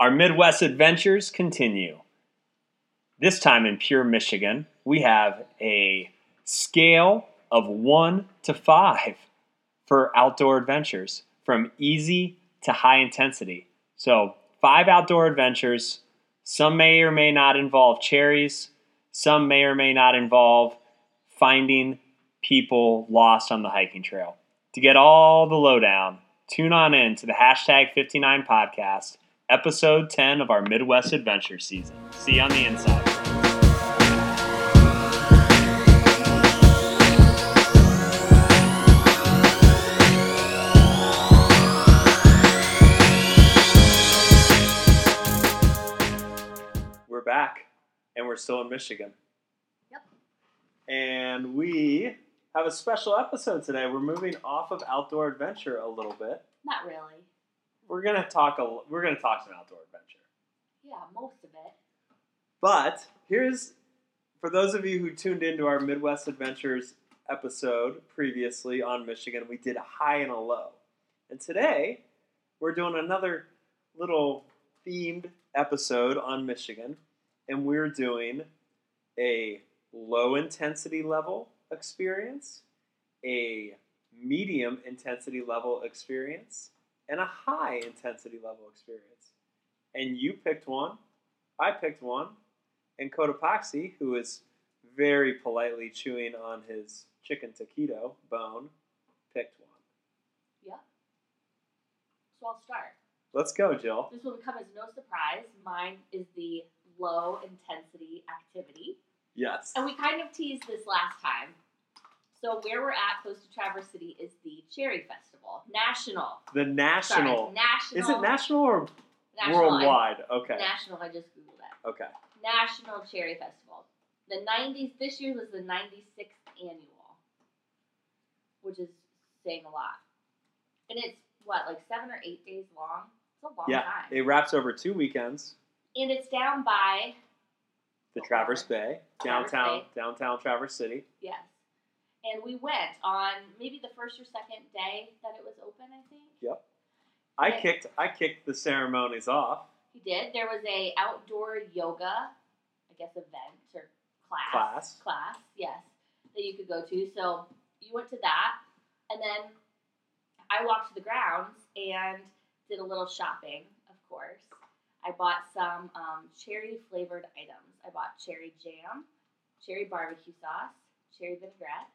Our Midwest adventures continue. This time in Pure, Michigan, we have a scale of one to five for outdoor adventures from easy to high intensity. So, five outdoor adventures. Some may or may not involve cherries, some may or may not involve finding people lost on the hiking trail. To get all the lowdown, tune on in to the hashtag 59 podcast, episode 10 of our Midwest Adventure season. See you on the inside. We're back, and we're still in Michigan. Yep. And we have a special episode today. We're moving off of outdoor adventure a little bit. Not really. We're gonna talk a we're gonna talk some outdoor adventure. Yeah, most of it. But here's for those of you who tuned into our Midwest Adventures episode previously on Michigan, we did a high and a low. And today we're doing another little themed episode on Michigan, and we're doing a low intensity level experience, a medium intensity level experience, and a high intensity level experience. And you picked one, I picked one, and Cotopaxi, who is very politely chewing on his chicken taquito bone, picked one. Yeah. So I'll start. Let's go, Jill. This will come as no surprise. Mine is the low intensity activity. Yes. And we kind of teased this last time. So where we're at close to Traverse City is the Cherry Festival. National. The Sorry, national. national. Is it national or national, worldwide? Okay. National, I just Googled it. Okay. National Cherry Festival. The 90s, this year was the 96th annual, which is saying a lot. And it's, what, like seven or eight days long? It's a long Yeah. time. It wraps over two weekends. and it's down by, The Traverse Bay, Traverse downtown, Bay. downtown Traverse City. yes. And we went on maybe the first or second day that it was open, I think. Yep. I kicked. I kicked the ceremonies off. He did. There was a outdoor yoga, I guess, event or class. Class. Class, yes, that you could go to. So you went to that, and then I walked to the grounds and did a little shopping. Of course, I bought some um, cherry flavored items. I bought cherry jam, cherry barbecue sauce, cherry vinaigrette,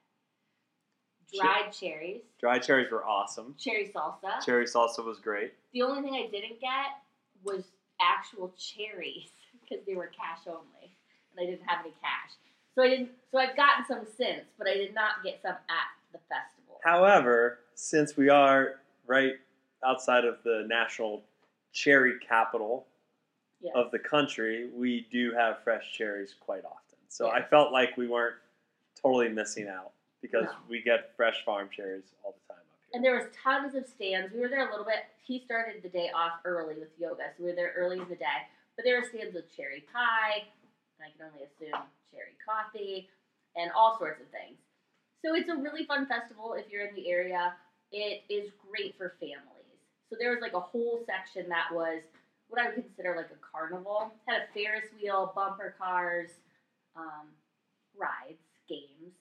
dried cherries, Dried cherries were awesome. cherry salsa. Cherry salsa was great. The only thing I didn't get was actual cherries because they were cash only, and I didn't have any cash. So I didn't. So I've gotten some since, but I did not get some at the festival. However, since we are right outside of the national cherry capital Yeah. of the country, we do have fresh cherries quite often. So I felt like we weren't totally missing out because No. we get fresh farm cherries all the time up here. And there was tons of stands. We were there a little bit. He started the day off early with yoga, so we were there early in the day. But there were stands with cherry pie, and I can only assume cherry coffee, and all sorts of things. So it's a really fun festival if you're in the area. It is great for families. So there was like a whole section that was what I would consider like a carnival. Had a Ferris wheel, bumper cars, um, rides, games,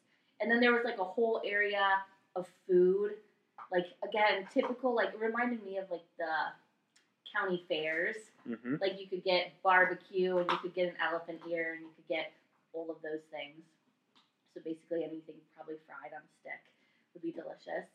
and then there was like a whole area of food. Like again typical like reminding me of like the county fairs. Hmm like you could get barbecue and you could get an elephant ear and you could get all of those things. So basically anything probably fried on a stick would be delicious.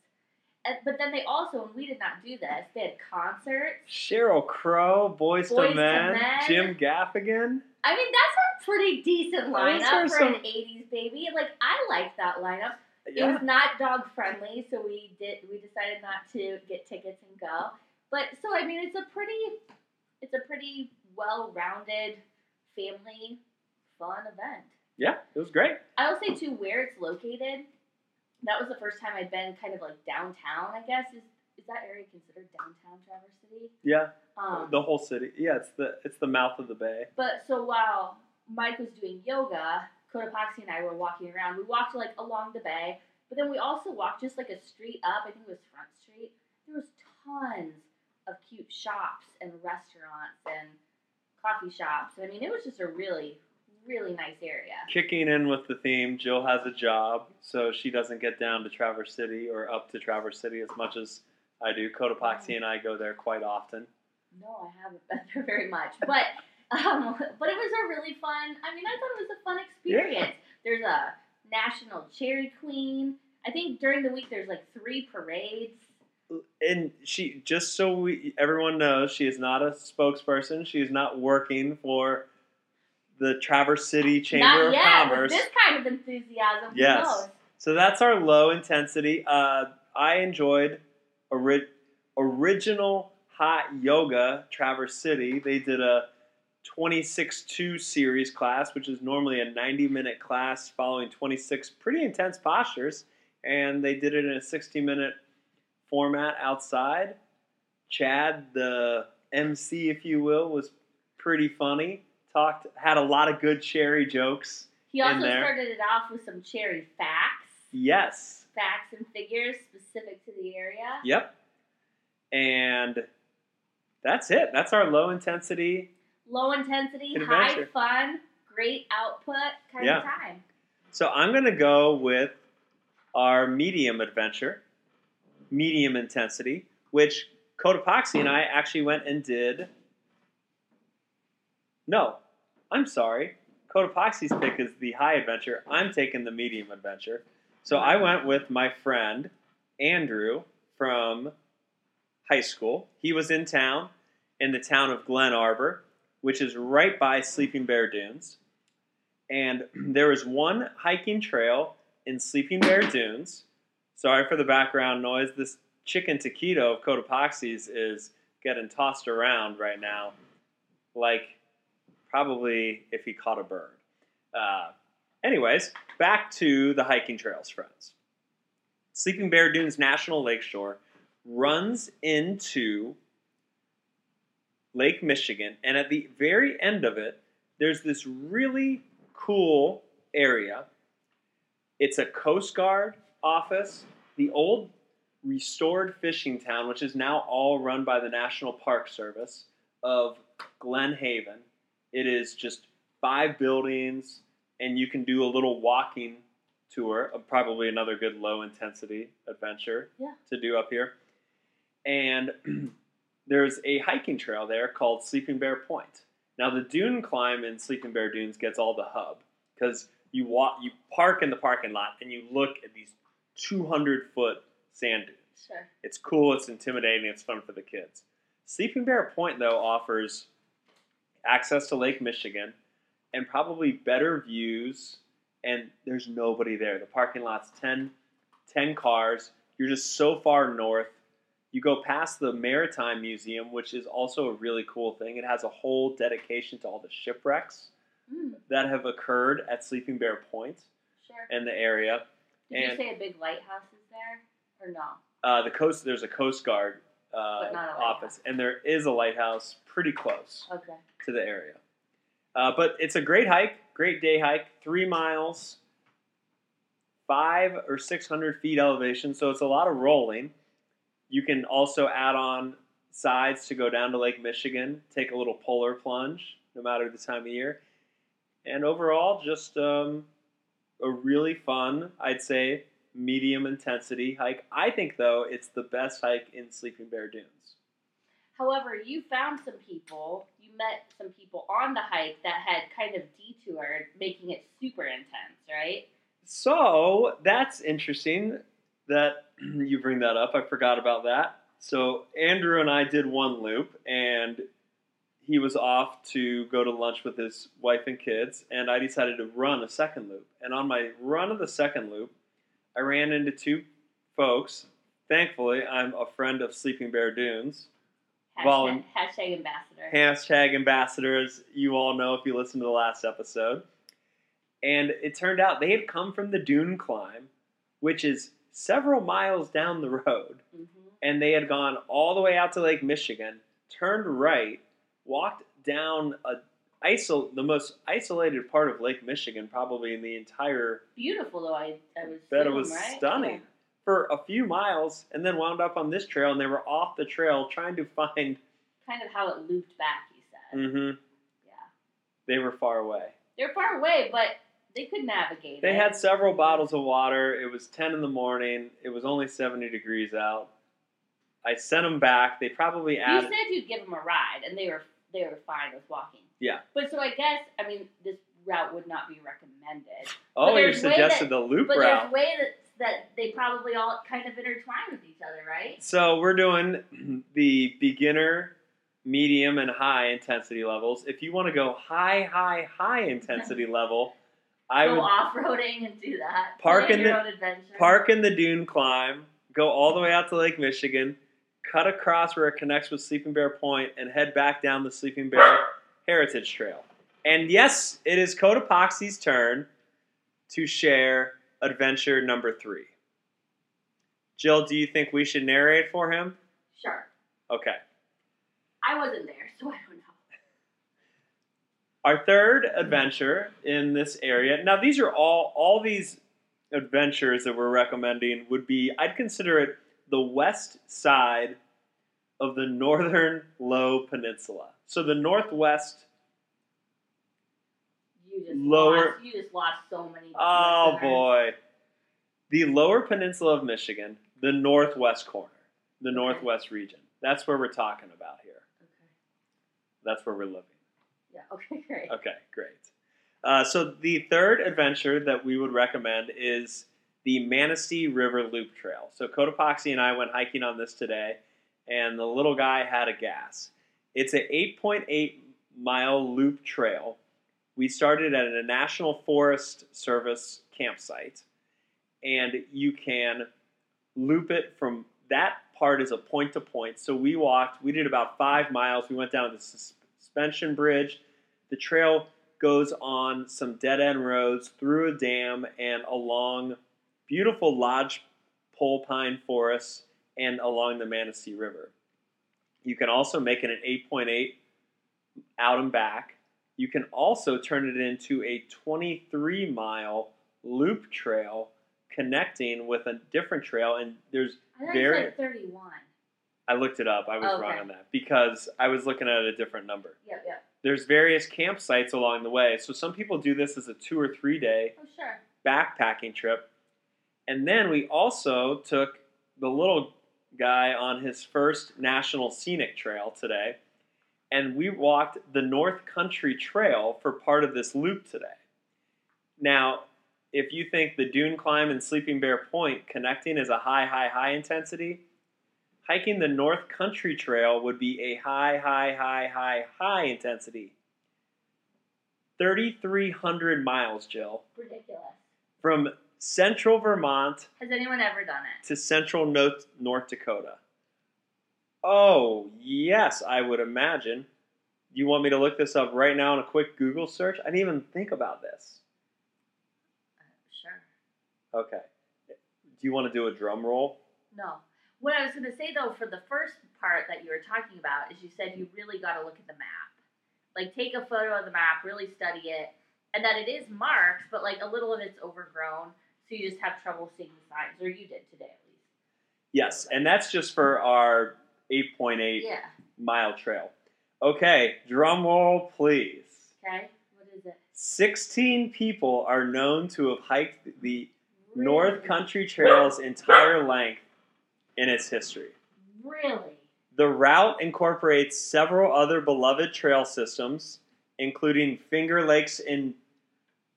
And, but then they also and we did not do this they had concerts. Sheryl Crow, Boys, Boyz II Men, Men. Jim Gaffigan. I mean that's a pretty decent lineup for some- an 80s baby like i like that lineup It was not dog friendly, so we did we decided not to get tickets and go. But so I mean, it's a pretty it's a pretty well rounded family fun event. yeah, it was great. I will say too where it's located. That was the first time I'd been kind of like downtown. I guess is is that area considered downtown Traverse City? Yeah, Um, the whole city. Yeah, it's the it's the mouth of the bay. But so while Mike was doing yoga, Cotopaxi and I were walking around. We walked like along the bay, but then we also walked just like a street up. I think it was Front Street. There was tons of cute shops and restaurants and coffee shops. I mean, it was just a really, really nice area. Kicking in with the theme, Jill has a job, so she doesn't get down to Traverse City or up to Traverse City as much as I do. Cotopaxi and I go there quite often. No, I haven't been there very much, but um, but it was a really fun. I mean, I thought it was a fun experience. There's a National Cherry Queen. I think during the week there's like three parades. And she, just so we, everyone knows, she is not a spokesperson. She is not working for the Traverse City Chamber of Commerce. this kind of enthusiasm. Yes. knows? So that's our low intensity. Uh, I enjoyed ori- original hot yoga Traverse City. They did a 26-2 series class, which is normally a 90-minute class following 26 pretty intense postures, and they did it in a 60-minute format outside. Chad, the MC, if you will, was pretty funny. Talked, had a lot of good cherry jokes. He also started it off with some cherry facts, Yes, facts and figures specific to the area. Yep. And that's it. That's our low intensity. Low intensity, Good high fun, great output kind Yeah. of time. So I'm going to go with our medium adventure, medium intensity, which Cotopaxi and I actually went and did. No, I'm sorry. Cotopaxi's pick is the high adventure. I'm taking the medium adventure. So I went with my friend Andrew from high school. He was in town in the town of Glen Arbor, which is right by Sleeping Bear Dunes. And there is one hiking trail in Sleeping Bear Dunes. Sorry for the background noise. This chicken taquito of Cotopaxi's is getting tossed around right now, like probably if he caught a bird. Uh, anyways, back to the hiking trails, friends. Sleeping Bear Dunes National Lakeshore runs into Lake Michigan, and at the very end of it, there's this really cool area. It's a Coast Guard office, the old restored fishing town, which is now all run by the National Park Service of Glen Haven. It is just five buildings, and you can do a little walking tour, probably another good low intensity adventure Yeah. to do up here. And there's a hiking trail there called Sleeping Bear Point. Now the dune climb in Sleeping Bear Dunes gets all the hub because you walk, you park in the parking lot and you look at these 200 foot sand dunes. Sure. It's cool, it's intimidating, it's fun for the kids. Sleeping Bear Point though offers access to Lake Michigan and probably better views and there's nobody there. The parking lot's 10, 10 cars. You're just so far north. You go past the Maritime Museum, which is also a really cool thing. It has a whole dedication to all the shipwrecks Mm, that have occurred at Sleeping Bear Point sure. and the area. Did and- you say a big lighthouse is there or no? Uh, the coast, there's a Coast Guard uh, But not a office, and there is a lighthouse pretty close Okay. to the area. Uh, but it's a great hike, great day hike, three miles, five or six hundred feet elevation, so it's a lot of rolling. You can also add on sides to go down to Lake Michigan, take a little polar plunge, no matter the time of year, and overall, just um, a really fun, I'd say, medium intensity hike. I think though it's the best hike in Sleeping Bear Dunes. However, you found some people, you met some people on the hike that had kind of detoured, making it super intense, right? So that's interesting that you bring that up. I forgot about that. So Andrew and I did one loop, and he was off to go to lunch with his wife and kids, and I decided to run a second loop. And on my run of the second loop, I ran into two folks. Thankfully, I'm a friend of Sleeping Bear Dunes. Hashtag, Volun- hashtag ambassador. hashtag ambassador, as you all know if you listened to the last episode. And it turned out they had come from the dune climb, which is several miles down the road. hmm And they had gone all the way out to Lake Michigan, turned right, walked down a isol- the most isolated part of Lake Michigan, probably in the entire Beautiful though, I, I was. bet it was right? stunning. Yeah. for a few miles and then wound up on this trail and they were off the trail trying to find Kind of how it looped back, he said. "Mm-hmm." Yeah. they were far away. They're far away, but they could navigate They it. had several bottles of water. It was 10 in the morning. It was only 70 degrees out. I sent them back. They probably asked You said you'd give them a ride, and they were they were fine with walking. Yeah. But so I guess I mean this route would not be recommended. Oh, you suggested that- the loop But route. there's way that that they probably all kind of intertwine with each other, right? So we're doing the beginner, medium, and high intensity levels. If you want to go high, high, high intensity level, I Go would off roading and do that. Park Plan in the- adventure. park in the dune climb, go all the way out to Lake Michigan, cut across where it connects with Sleeping Bear Point, and head back down the Sleeping Bear Heritage Trail. And yes, it is Cotopaxi's turn to share adventure number three. Jill, do you think we should narrate for him? Sure. Okay. I wasn't there, so I. Our third adventure in this area. Now, these are all all these adventures that we're recommending would be. I'd consider it the west side of the northern Low Peninsula. So the northwest. You just Lower- lost, you just lost so many. Oh listeners. boy, the lower peninsula of Michigan, the northwest corner, the Okay. northwest region. That's where we're talking about here. Okay. That's where we're living. Yeah. Okay. Great. Okay, great. Uh, so the third adventure that we would recommend is the Manistee River Loop Trail. So Cotopaxi and I went hiking on this today, and the little guy had a gas. It's an 8.8 mile loop trail. We started at a National Forest Service campsite, and you can loop it from that part is a point to point. So we walked, we did about five miles. We went down sus- suspension bridge. The trail goes on some dead end roads through a dam and along beautiful lodge pole pine forests and along the Manistee River. You can also make it an 8.8 out and back. You can also turn it into a 23 mile loop trail connecting with a different trail. And there's Very- said thirty-one. I looked it up. I was wrong on that because I was looking at a different number. Yep. Yep. There's various campsites along the way. So some people do this as a two or three day Oh sure. backpacking trip. And then we also took the little guy on his first national scenic trail today. And we walked the North Country Trail for part of this loop today. Now, if you think the dune climb and Sleeping Bear Point connecting is a high, high, high intensity, hiking the North Country Trail would be a high, high, high, high, high intensity. 3,300 miles, Jill, Ridiculous. from central Vermont Has anyone ever done it? to central North, North Dakota. Oh, yes, I would imagine. You want me to look this up right now in a quick Google search? I didn't even think about this. Uh, sure. Okay. Do you want to do a drum roll? No. What I was going to say though, for the first part that you were talking about, is you said you really got to look at the map. Like, take a photo of the map, really study it, and that it is marked, but like a little of it's overgrown, so you just have trouble seeing the signs, or you did today at least. Yes, and that's just for our 8.8 Yeah. mile trail. Okay, drum roll, please. Okay. What is it? 16 people are known to have hiked the Really? North Country Trail's entire length in its history. Really? The route incorporates several other beloved trail systems, including Finger Lakes in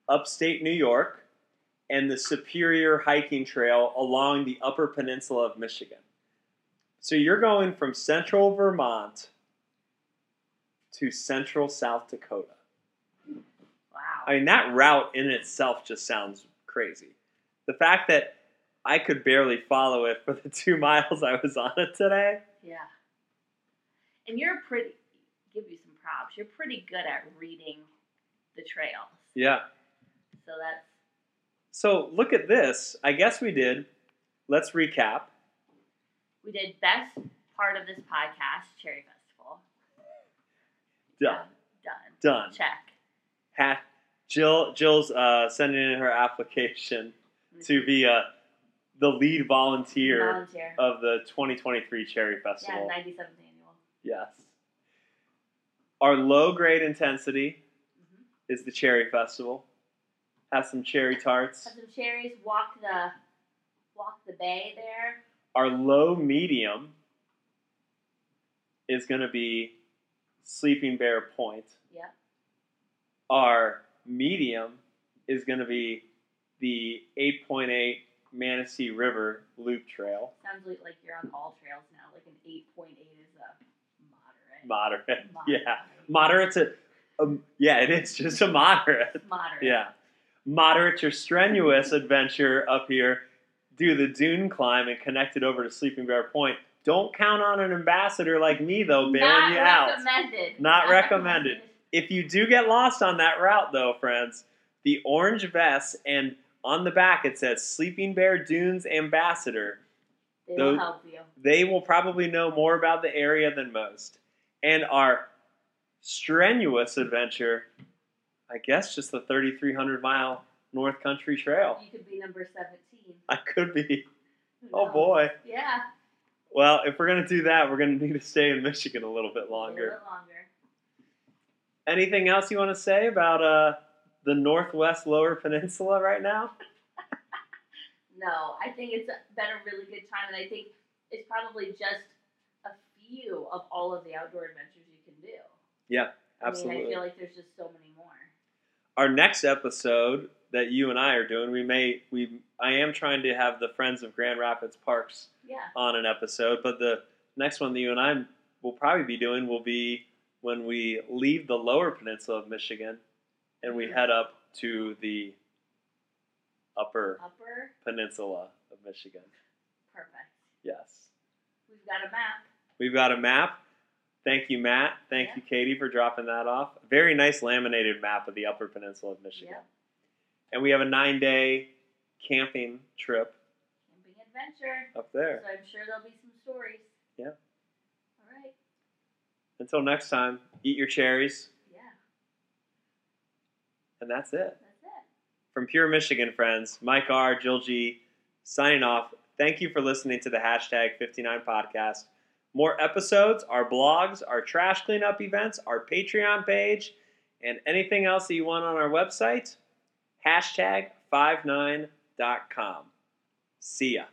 upstate New York and the Superior Hiking Trail along the Upper Peninsula of Michigan. So you're going from central Vermont to central South Dakota. Wow. I mean, that route in itself just sounds crazy. The fact that I could barely follow it for the two miles I was on it today. yeah. And you're pretty. Give you some props. You're pretty good at reading the trails. Yeah. So that's So look at this. I guess we did. Let's recap. we did best part of this podcast, Cherry Festival. Done. Done. Done. Check. Ha- Jill. Jill's uh, sending in her application to be uh, the lead volunteer Volunteer. of the 2023 Cherry Festival. Yeah, 97th annual. Yes. Our low grade intensity hmm is the Cherry Festival. Have some cherry tarts. Have some cherries. Walk the walk the bay there. Our low medium is going to be Sleeping Bear Point. Yeah. Our medium is going to be the 8.8 Manistee River Loop Trail. Sounds like, like you're on all trails now. Like an 8.8 is a moderate. Moderate. Yeah. Moderate's a, um, yeah, it is just a moderate. Moderate. Yeah. Moderate or strenuous adventure up here. Do the dune climb and connect it over to Sleeping Bear Point. Don't count on an ambassador like me, though, bailing Not you out. recommended. Not recommended. If you do get lost on that route, though, friends, the orange vest and on the back it says Sleeping Bear Dunes Ambassador. They will help you. They will probably know more about the area than most. And our strenuous adventure, I guess, just the 3,300 mile North Country Trail. You could be number 17. I could be. Who Oh boy. Yeah. Well, if we're gonna do that, we're gonna need to stay in Michigan a little bit longer. A little bit longer. Anything else you want to say about uh, the Northwest Lower Peninsula right now? No, I think it's been a really good time, and I think it's probably just a few of all of the outdoor adventures you can do. I mean, Absolutely. I feel like there's just so many more. Our next episode that you and I are doing, we may we I am trying to have the Friends of Grand Rapids Parks Yeah. on an episode, but the next one that you and I will probably be doing will be when we leave the lower peninsula of Michigan and we head up to the upper Upper. peninsula of Michigan. Perfect. Yes. We've got a map. We've got a map. Thank you, Matt. Thank Yeah. you, Katie, for dropping that off. Very nice laminated map of the upper peninsula of Michigan. Yeah. And we have a nine day camping trip Camping adventure. up there. So I'm sure there'll be some stories. Yeah. All right. Until next time, eat your cherries. And that's it. That's it. From Pure Michigan friends, Mike R, Jill G, signing off. Thank you for listening to the hashtag 59 podcast. More episodes, our blogs, our trash cleanup events, our Patreon page, and anything else that you want on our website, hashtag 59.com. See ya.